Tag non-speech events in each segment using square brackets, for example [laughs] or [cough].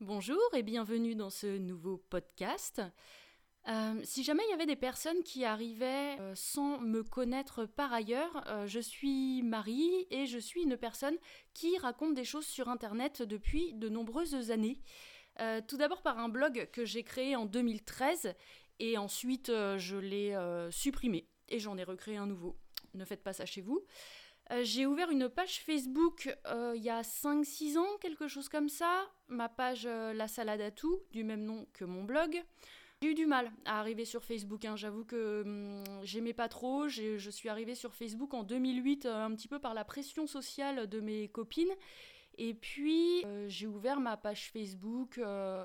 Bonjour et bienvenue dans ce nouveau podcast. Euh, si jamais il y avait des personnes qui arrivaient euh, sans me connaître par ailleurs, euh, je suis Marie et je suis une personne qui raconte des choses sur Internet depuis de nombreuses années. tout d'abord par un blog que j'ai créé en 2013 et ensuite je l'ai supprimé et j'en ai recréé un nouveau. Ne faites pas ça chez vous. J'ai ouvert une page Facebook il y a 5-6 ans, quelque chose comme ça, ma page La Salade à tout, du même nom que mon blog. J'ai eu du mal à arriver sur Facebook. Hein. J'avoue que hum, j'aimais pas trop. Je suis arrivée sur Facebook en 2008, euh, un petit peu par la pression sociale de mes copines. Et puis, euh, j'ai ouvert ma page Facebook euh,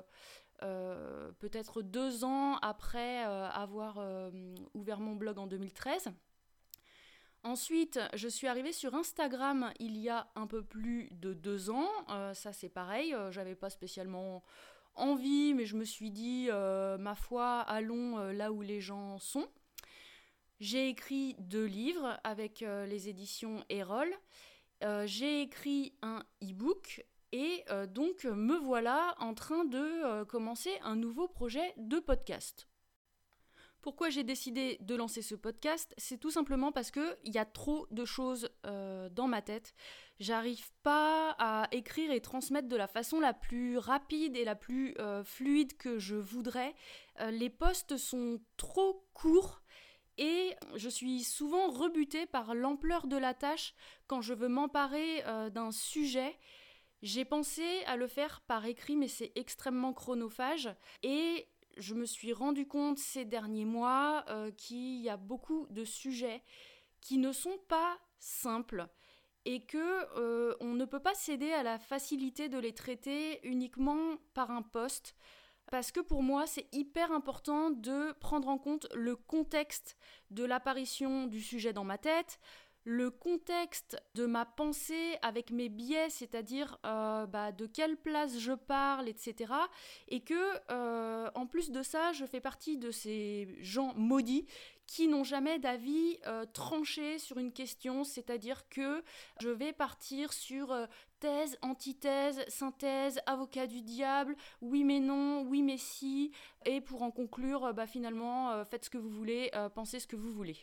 peut-être deux ans après avoir ouvert mon blog en 2013. Ensuite, je suis arrivée sur Instagram il y a un peu plus de deux ans. ça, c'est pareil. J'avais pas spécialement envie, mais je me suis dit, euh, ma foi, allons euh, là où les gens sont. J'ai écrit deux livres avec euh, les éditions Erol. J'ai écrit un e-book et donc me voilà en train de commencer un nouveau projet de podcast. Pourquoi j'ai décidé de lancer ce podcast C'est tout simplement parce qu'il y a trop de choses euh, dans ma tête. J'arrive pas à écrire et transmettre de la façon la plus rapide et la plus euh, fluide que je voudrais. Euh, les posts sont trop courts et je suis souvent rebutée par l'ampleur de la tâche quand je veux m'emparer d'un sujet. J'ai pensé à le faire par écrit, mais c'est extrêmement chronophage. Et je me suis rendu compte ces derniers mois euh, qu'il y a beaucoup de sujets qui ne sont pas simples et que euh, on ne peut pas céder à la facilité de les traiter uniquement par un poste. Parce que pour moi c'est hyper important de prendre en compte le contexte de l'apparition du sujet dans ma tête, le contexte de ma pensée avec mes biais, c'est-à-dire euh, bah, de quelle place je parle, etc. Et que, euh, en plus de ça, je fais partie de ces gens maudits qui n'ont jamais d'avis euh, tranché sur une question, c'est-à-dire que je vais partir sur thèse, antithèse, synthèse, avocat du diable, oui mais non, oui mais si, et pour en conclure, bah, finalement, faites ce que vous voulez, pensez ce que vous voulez.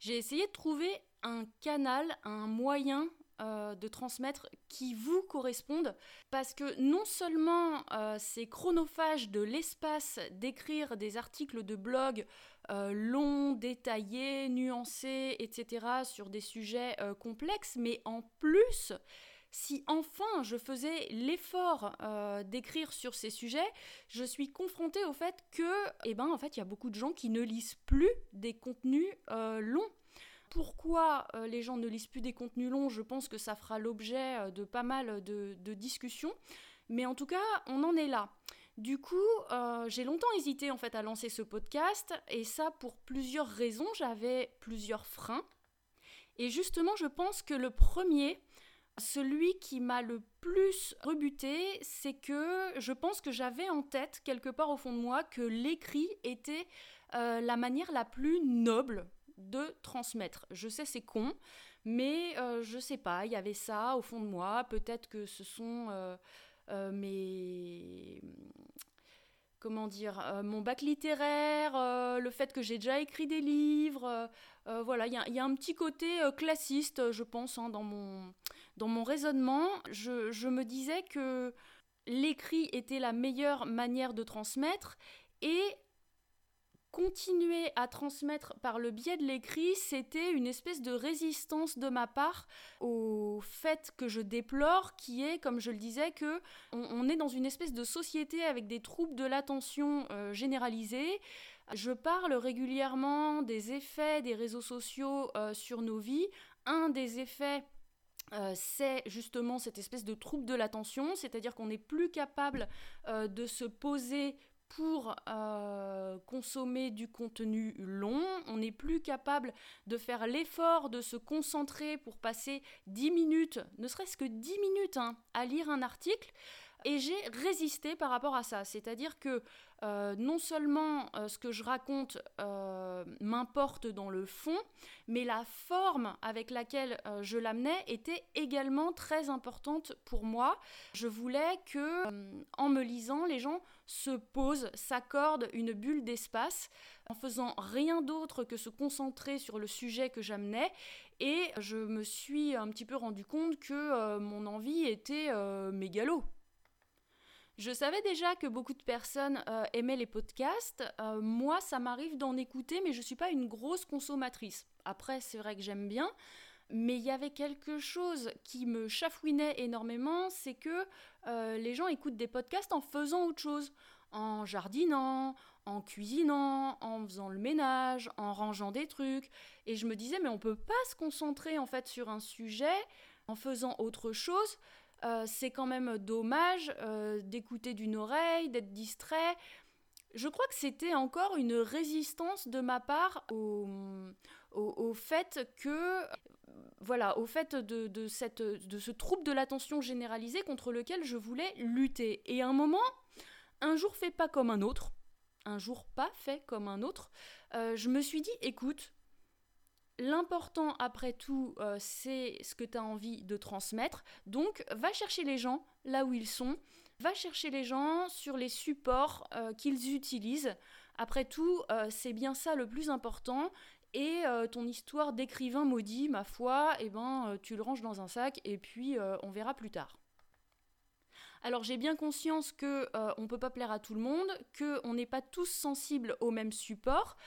J'ai essayé de trouver un canal, un moyen euh, de transmettre qui vous corresponde parce que non seulement euh, c'est chronophage de l'espace d'écrire des articles de blog euh, longs, détaillés, nuancés, etc. sur des sujets complexes, mais en plus si enfin je faisais l'effort d'écrire sur ces sujets, je suis confrontée au fait que, eh ben, en fait, il y a beaucoup de gens qui ne lisent plus des contenus longs pourquoi euh, les gens ne lisent plus des contenus longs, je pense que ça fera l'objet euh, de pas mal de, discussions. Mais en tout cas, on en est là. Du coup, euh, j'ai longtemps hésité en fait à lancer ce podcast, et ça pour plusieurs raisons. J'avais plusieurs freins. Et justement, je pense que le premier, celui qui m'a le plus rebuté, c'est que je pense que j'avais en tête, quelque part au fond de moi, que l'écrit était la manière la plus noble de transmettre. Je sais c'est con, mais euh, je sais pas, il y avait ça au fond de moi. Peut-être que ce sont euh, euh, mes comment dire, mon bac littéraire, le fait que j'ai déjà écrit des livres, voilà, il y, a un petit côté classiste, je pense, hein, dans, mon, dans mon raisonnement. Je me disais que l'écrit était la meilleure manière de transmettre et continuer à transmettre par le biais de l'écrit, c'était une espèce de résistance de ma part au fait que je déplore, qui est, comme je le disais, que on, est dans une espèce de société avec des troubles de l'attention euh, généralisés. Je parle régulièrement des effets des réseaux sociaux euh, sur nos vies. Un des effets euh, c'est justement cette espèce de trouble de l'attention, c'est-à-dire qu'on n'est plus capable de se poser pour euh, consommer du contenu long, on n'est plus capable de faire l'effort de se concentrer pour passer 10 minutes, ne serait-ce que 10 minutes, hein, à lire un article. Et j'ai résisté par rapport à ça. C'est-à-dire que euh, non seulement euh, ce que je raconte euh, m'importe dans le fond, mais la forme avec laquelle je l'amenais était également très importante pour moi. Je voulais que, en me lisant, les gens se posent, s'accordent une bulle d'espace en faisant rien d'autre que se concentrer sur le sujet que j'amenais. Et je me suis un petit peu rendu compte que mon envie était mégalo. Je savais déjà que beaucoup de personnes euh, aimaient les podcasts. Euh, moi, ça m'arrive d'en écouter, mais je ne suis pas une grosse consommatrice. Après, c'est vrai que j'aime bien. Mais il y avait quelque chose qui me chafouinait énormément, c'est que euh, les gens écoutent des podcasts en faisant autre chose, en jardinant, en cuisinant, en faisant le ménage, en rangeant des trucs. Et je me disais, mais on peut pas se concentrer en fait sur un sujet en faisant autre chose. Euh, c'est quand même dommage euh, d'écouter d'une oreille, d'être distrait. Je crois que c'était encore une résistance de ma part au, fait que voilà, au fait de, cette, de ce trouble de l'attention généralisée contre lequel je voulais lutter. Et à un moment, un jour fait pas comme un autre, un jour pas fait comme un autre, euh, je me suis dit, écoute, L'important, après tout, euh, c'est ce que tu as envie de transmettre. Donc, va chercher les gens là où ils sont. Va chercher les gens sur les supports euh, qu'ils utilisent. Après tout, euh, c'est bien ça le plus important. Et ton histoire d'écrivain maudit, ma foi, eh ben, tu le ranges dans un sac et puis on verra plus tard. Alors j'ai bien conscience que on peut pas plaire à tout le monde, que on n'est pas tous sensibles au même support.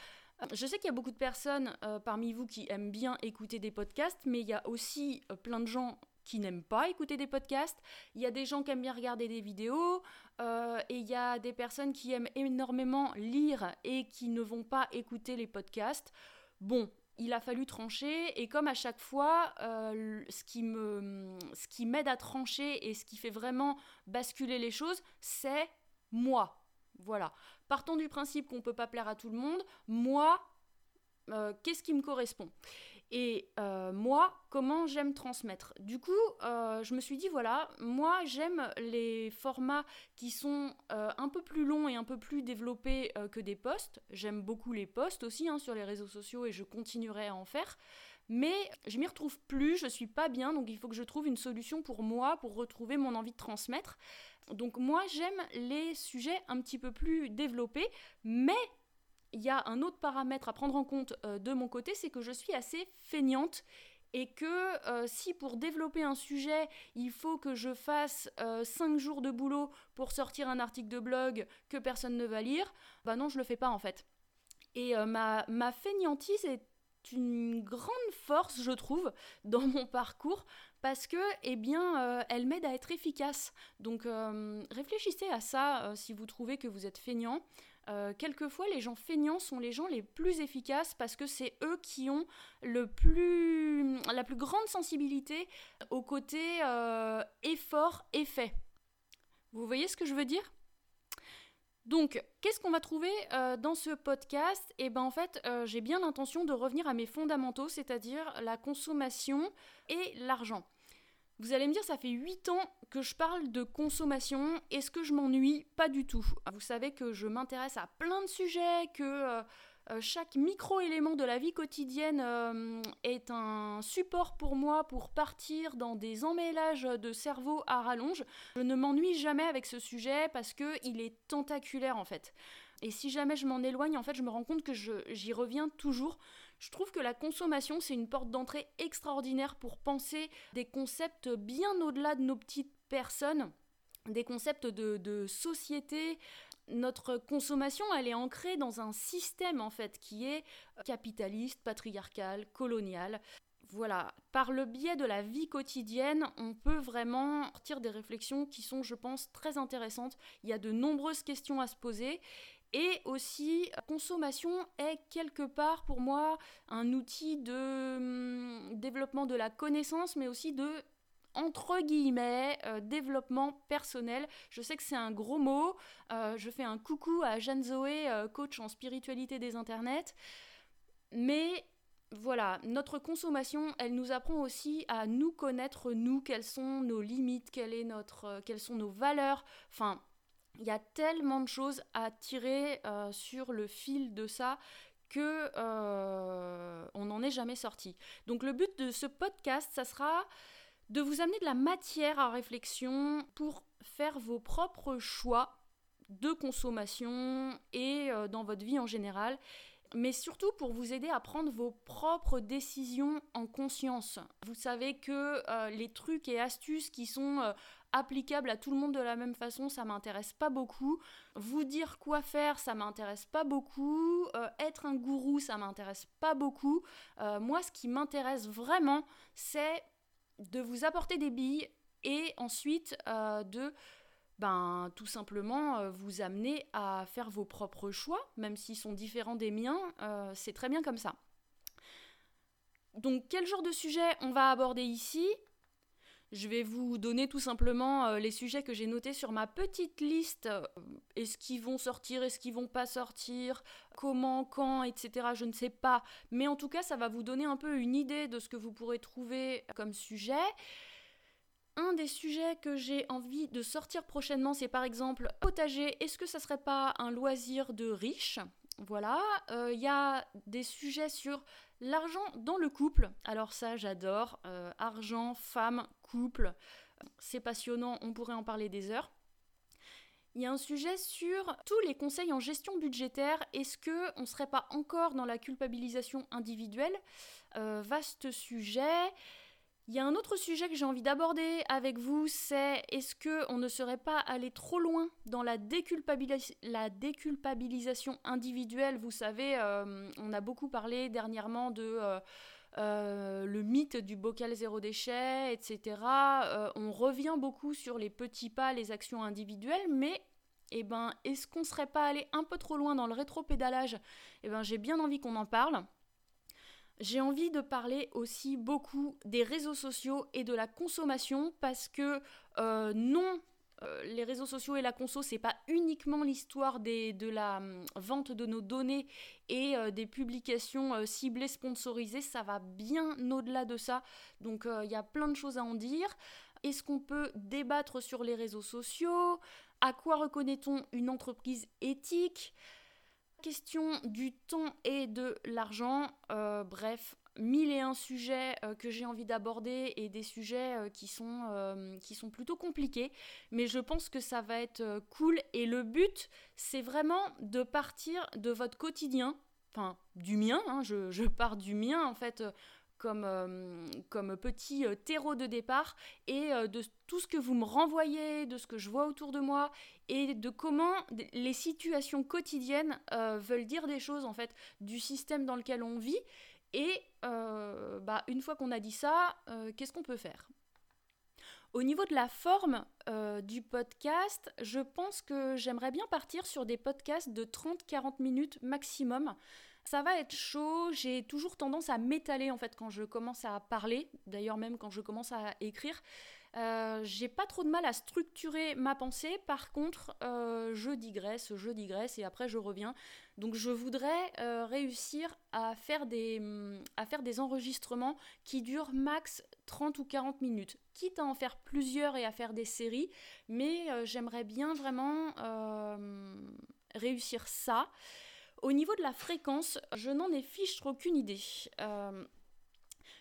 Je sais qu'il y a beaucoup de personnes euh, parmi vous qui aiment bien écouter des podcasts, mais il y a aussi euh, plein de gens qui n'aiment pas écouter des podcasts. Il y a des gens qui aiment bien regarder des vidéos. Euh, et il y a des personnes qui aiment énormément lire et qui ne vont pas écouter les podcasts. Bon, il a fallu trancher et comme à chaque fois, ce qui ce qui m'aide à trancher et ce qui fait vraiment basculer les choses, c'est moi. Voilà. Partons du principe qu'on ne peut pas plaire à tout le monde. Moi, euh, qu'est-ce qui me correspond? Et euh, moi, comment j'aime transmettre? Du coup, euh, je me suis dit, voilà, moi j'aime les formats qui sont un peu plus longs et un peu plus développés que des posts. J'aime beaucoup les posts aussi hein, sur les réseaux sociaux et je continuerai à en faire. Mais je m'y retrouve plus, je suis pas bien, donc il faut que je trouve une solution pour moi, pour retrouver mon envie de transmettre. Donc moi j'aime les sujets un petit peu plus développés, mais il y a un autre paramètre à prendre en compte euh, de mon côté, c'est que je suis assez feignante et que euh, si pour développer un sujet, il faut que je fasse 5 euh, jours de boulot pour sortir un article de blog que personne ne va lire, bah non, je le fais pas en fait. Et ma, ma feignantise est une grande force, je trouve, [laughs] dans mon parcours parce que, eh bien, elle m'aide à être efficace. Donc, réfléchissez à ça si vous trouvez que vous êtes feignant. Quelquefois, les gens feignants sont les gens les plus efficaces parce que c'est eux qui ont le plus, la plus grande sensibilité au côté effort-effet. Vous voyez ce que je veux dire? Donc, qu'est-ce qu'on va trouver euh, dans ce podcast? Eh bien, en fait, euh, j'ai bien l'intention de revenir à mes fondamentaux, c'est-à-dire la consommation et l'argent. Vous allez me dire, ça fait 8 ans que je parle de consommation. Est-ce que je m'ennuie? Pas du tout. Vous savez que je m'intéresse à plein de sujets, que euh, euh, chaque micro-élément de la vie quotidienne euh, est un support pour moi pour partir dans des emmêlages de cerveau à rallonge. Je ne m'ennuie jamais avec ce sujet parce qu'il est tentaculaire en fait. Et si jamais je m'en éloigne, en fait, je me rends compte que j'y reviens toujours. Je trouve que la consommation, c'est une porte d'entrée extraordinaire pour penser des concepts bien au-delà de nos petites personnes des concepts de, société, notre consommation, elle est ancrée dans un système en fait qui est capitaliste, patriarcal, colonial. Voilà, par le biais de la vie quotidienne, on peut vraiment sortir des réflexions qui sont, je pense, très intéressantes. Il y a de nombreuses questions à se poser. Et aussi, consommation est quelque part pour moi un outil de hum, développement de la connaissance, mais aussi de entre guillemets, euh, développement personnel. Je sais que c'est un gros mot. Euh, je fais un coucou à Jeanne Zoé, euh, coach en spiritualité des internets. Mais voilà, notre consommation, elle nous apprend aussi à nous connaître, nous, quelles sont nos limites, quelle est notre, euh, quelles sont nos valeurs. Enfin, il y a tellement de choses à tirer euh, sur le fil de ça que euh, on n'en est jamais sorti. Donc le but de ce podcast, ça sera de vous amener de la matière à réflexion pour faire vos propres choix de consommation et dans votre vie en général mais surtout pour vous aider à prendre vos propres décisions en conscience. Vous savez que euh, les trucs et astuces qui sont euh, applicables à tout le monde de la même façon, ça m'intéresse pas beaucoup. Vous dire quoi faire, ça m'intéresse pas beaucoup. Euh, être un gourou, ça m'intéresse pas beaucoup. moi, ce qui m'intéresse vraiment, c'est de vous apporter des billes et ensuite de ben, tout simplement euh, vous amener à faire vos propres choix, même s'ils sont différents des miens, euh, c'est très bien comme ça. Donc quel genre de sujet on va aborder ici? Je vais vous donner tout simplement euh, les sujets que j'ai notés sur ma petite liste. Est-ce qu'ils vont sortir, est-ce qu'ils vont pas sortir, comment, quand, etc. Je ne sais pas. Mais en tout cas, ça va vous donner un peu une idée de ce que vous pourrez trouver comme sujet. Un des sujets que j'ai envie de sortir prochainement, c'est par exemple potager. Est-ce que ça serait pas un loisir de riche? Voilà. Il euh, y a des sujets sur l'argent dans le couple. Alors ça, j'adore. Euh, argent, femme, couple. C'est passionnant, on pourrait en parler des heures. Il y a un sujet sur tous les conseils en gestion budgétaire. Est-ce que on serait pas encore dans la culpabilisation individuelle? Euh, Vaste sujet. Il y a un autre sujet que j'ai envie d'aborder avec vous, c'est est-ce que on ne serait pas allé trop loin dans la, la déculpabilisation individuelle? Vous savez, euh, on a beaucoup parlé dernièrement de euh, euh, le mythe du bocal zéro déchet, etc. on revient beaucoup sur les petits pas, les actions individuelles, mais eh ben, est-ce qu'on ne serait pas allé un peu trop loin dans le rétro-pédalage? Eh ben, j'ai bien envie qu'on en parle. J'ai envie de parler aussi beaucoup des réseaux sociaux et de la consommation parce que euh, non, euh, les réseaux sociaux et la conso, c'est pas uniquement l'histoire de la hum, vente de nos données et euh, des publications ciblées sponsorisées, ça va bien au-delà de ça. Donc il y a plein de choses à en dire. Est-ce qu'on peut débattre sur les réseaux sociaux? À quoi reconnaît-on une entreprise éthique? Question du temps et de l'argent. Euh, bref, mille et un sujets euh, que j'ai envie d'aborder et des sujets euh, qui, sont, qui sont plutôt compliqués. Mais je pense que ça va être cool. Et le but, c'est vraiment de partir de votre quotidien. Enfin, du mien, hein, je, je, pars du mien en fait comme, euh, comme petit euh, terreau de départ et euh, de tout ce que vous me renvoyez, de ce que je vois autour de moi et de comment les situations quotidiennes veulent dire des choses en fait du système dans lequel on vit. Et bah, une fois qu'on a dit ça, qu'est-ce qu'on peut faire? Au niveau de la forme du podcast, je pense que j'aimerais bien partir sur des podcasts de 30-40 minutes maximum. Ça va être chaud, j'ai toujours tendance à m'étaler en fait quand je commence à parler, d'ailleurs même quand je commence à écrire. Euh, j'ai pas trop de mal à structurer ma pensée, par contre, euh, je digresse, je digresse et après je reviens. Donc je voudrais euh, réussir à faire, des, à faire des enregistrements qui durent max 30 ou 40 minutes, quitte à en faire plusieurs et à faire des séries, mais j'aimerais bien vraiment réussir ça. Au niveau de la fréquence, je n'en ai fichtre aucune idée. Euh,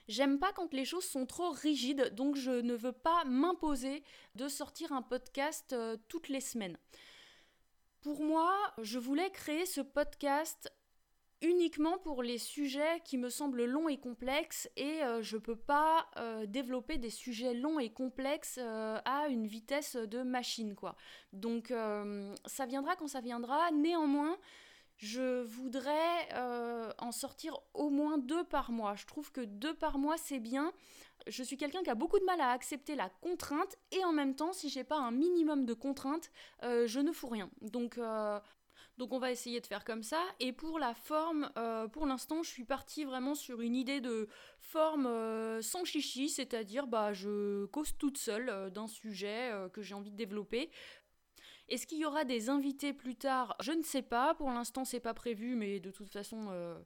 j'aime pas quand les choses sont trop rigides, donc je ne veux pas m'imposer de sortir un podcast euh, toutes les semaines. Pour moi, je voulais créer ce podcast uniquement pour les sujets qui me semblent longs et complexes et euh, je ne peux pas développer des sujets longs et complexes à une vitesse de machine quoi. Donc ça viendra quand ça viendra. Néanmoins, je voudrais euh, en sortir au moins deux par mois. Je trouve que deux par mois, c'est bien. Je suis quelqu'un qui a beaucoup de mal à accepter la contrainte et en même temps, si j'ai pas un minimum de contraintes, euh, je ne fous rien. Donc, euh, donc on va essayer de faire comme ça. Et pour la forme, pour l'instant, je suis partie vraiment sur une idée de forme sans chichi, c'est-à-dire bah je cause toute seule d'un sujet que j'ai envie de développer. Est-ce qu'il y aura des invités plus tard? Je ne sais pas. Pour l'instant, c'est pas prévu, mais de toute façon, euh,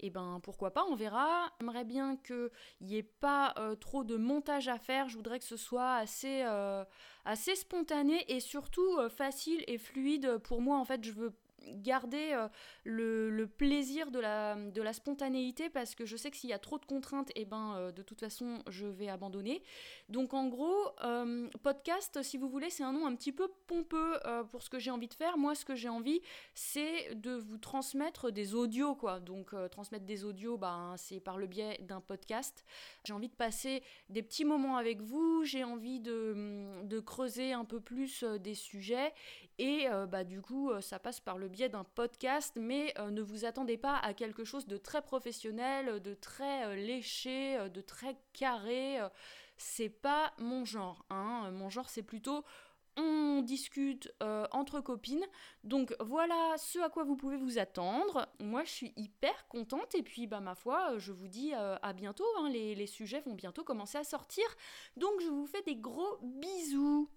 eh ben pourquoi pas, on verra. J'aimerais bien qu'il n'y ait pas euh, trop de montage à faire. Je voudrais que ce soit assez, euh, assez spontané et surtout facile et fluide. Pour moi, en fait, je veux garder euh, le, plaisir de la, spontanéité parce que je sais que s'il y a trop de contraintes, et eh ben, euh, de toute façon, je vais abandonner. Donc en gros, euh, podcast, si vous voulez, c'est un nom un petit peu pompeux pour ce que j'ai envie de faire. Moi, ce que j'ai envie, c'est de vous transmettre des audios, quoi. Donc transmettre des audios, ben, c'est par le biais d'un podcast. J'ai envie de passer des petits moments avec vous, j'ai envie de, creuser un peu plus des sujets et bah, du coup, ça passe par le d'un podcast, mais euh, ne vous attendez pas à quelque chose de très professionnel, de très euh, léché, euh, de très carré. c'est pas mon genre. Hein. Mon genre, c'est plutôt on discute entre copines. Donc voilà ce à quoi vous pouvez vous attendre. Moi je suis hyper contente et puis bah ma foi je vous dis à bientôt. Hein. Les, les sujets vont bientôt commencer à sortir. Donc je vous fais des gros bisous.